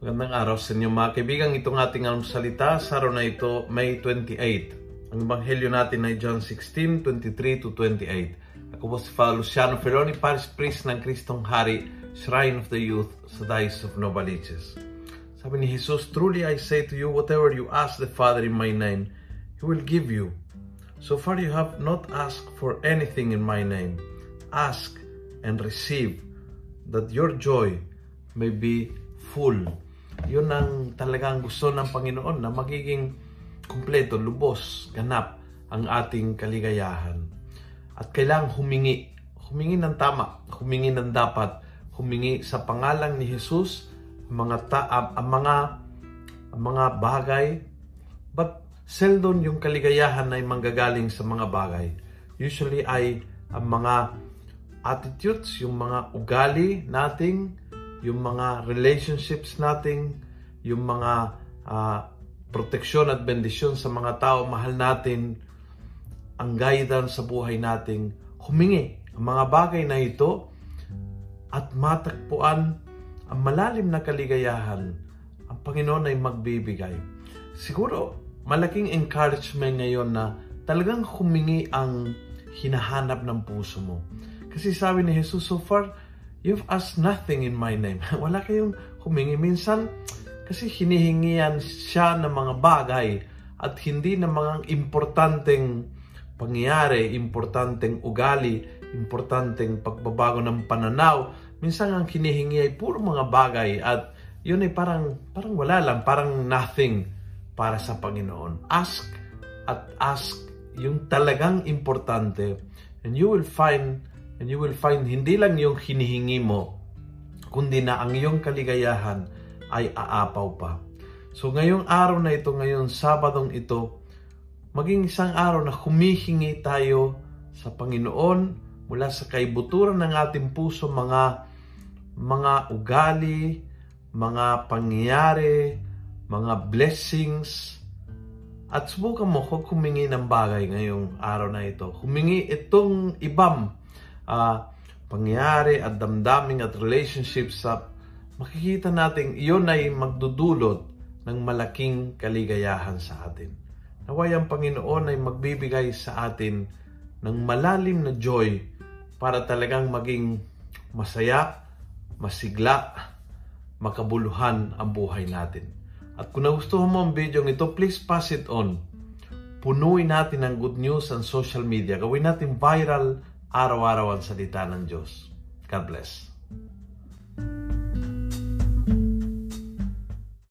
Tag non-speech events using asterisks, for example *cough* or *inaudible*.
Magandang araw sa inyo mga kaibigan. Itong ating salita sa araw na ito, May 28. Ang ebanghelyo natin ay John 16, 23 to 28. Ako po si Father Luciano Ferroni, Paris Priest ng Kristong Hari, Shrine of the Youth sa Dice of Novaliches. Sabi ni Jesus, Truly I say to you, whatever you ask the Father in my name, He will give you. So far you have not asked for anything in my name. Ask and receive, that your joy may be full. Yun ang talagang gusto ng Panginoon na magiging kumpleto, lubos, ganap ang ating kaligayahan. At kailangang humingi. Humingi ng tama, humingi ng dapat, humingi sa pangalan ni Jesus mga ta ang mga ang mga bagay but seldom yung kaligayahan ay manggagaling sa mga bagay. Usually ay ang mga attitudes, yung mga ugali nating yung mga relationships nating, yung mga uh, proteksyon at bendisyon sa mga tao, mahal natin, ang guidance sa buhay nating humingi ang mga bagay na ito at matagpuan ang malalim na kaligayahan ang Panginoon ay magbibigay. Siguro, malaking encouragement ngayon na talagang humingi ang hinahanap ng puso mo. Kasi sabi ni Jesus, so far, You've asked nothing in my name. *laughs* Wala kayong humingi. Minsan, kasi hinihingian siya ng mga bagay at hindi ng mga importanteng pangyayari, importanteng ugali, importanteng pagbabago ng pananaw. Minsan ang hinihingi ay puro mga bagay at yun ay parang, parang wala lang, parang nothing para sa Panginoon. Ask at ask yung talagang importante and you will find and you will find hindi lang yung hinihingi mo, kundi na ang iyong kaligayahan ay aapaw pa. So ngayong araw na ito, ngayon Sabadong ito, maging isang araw na humihingi tayo sa Panginoon mula sa kaibuturan ng ating puso mga mga ugali, mga pangyayari, mga blessings, at subukan mo kung humingi ng bagay ngayong araw na ito. Humingi itong ibang uh, pangyari at damdaming at relationships sa makikita natin iyon ay magdudulot ng malaking kaligayahan sa atin. Naway ang Panginoon ay magbibigay sa atin ng malalim na joy para talagang maging masaya, masigla, makabuluhan ang buhay natin. At kung nagustuhan mo ang video ito, please pass it on. Punuin natin ang good news ang social media. Gawin natin viral araw-araw ang salita ng Diyos. God bless.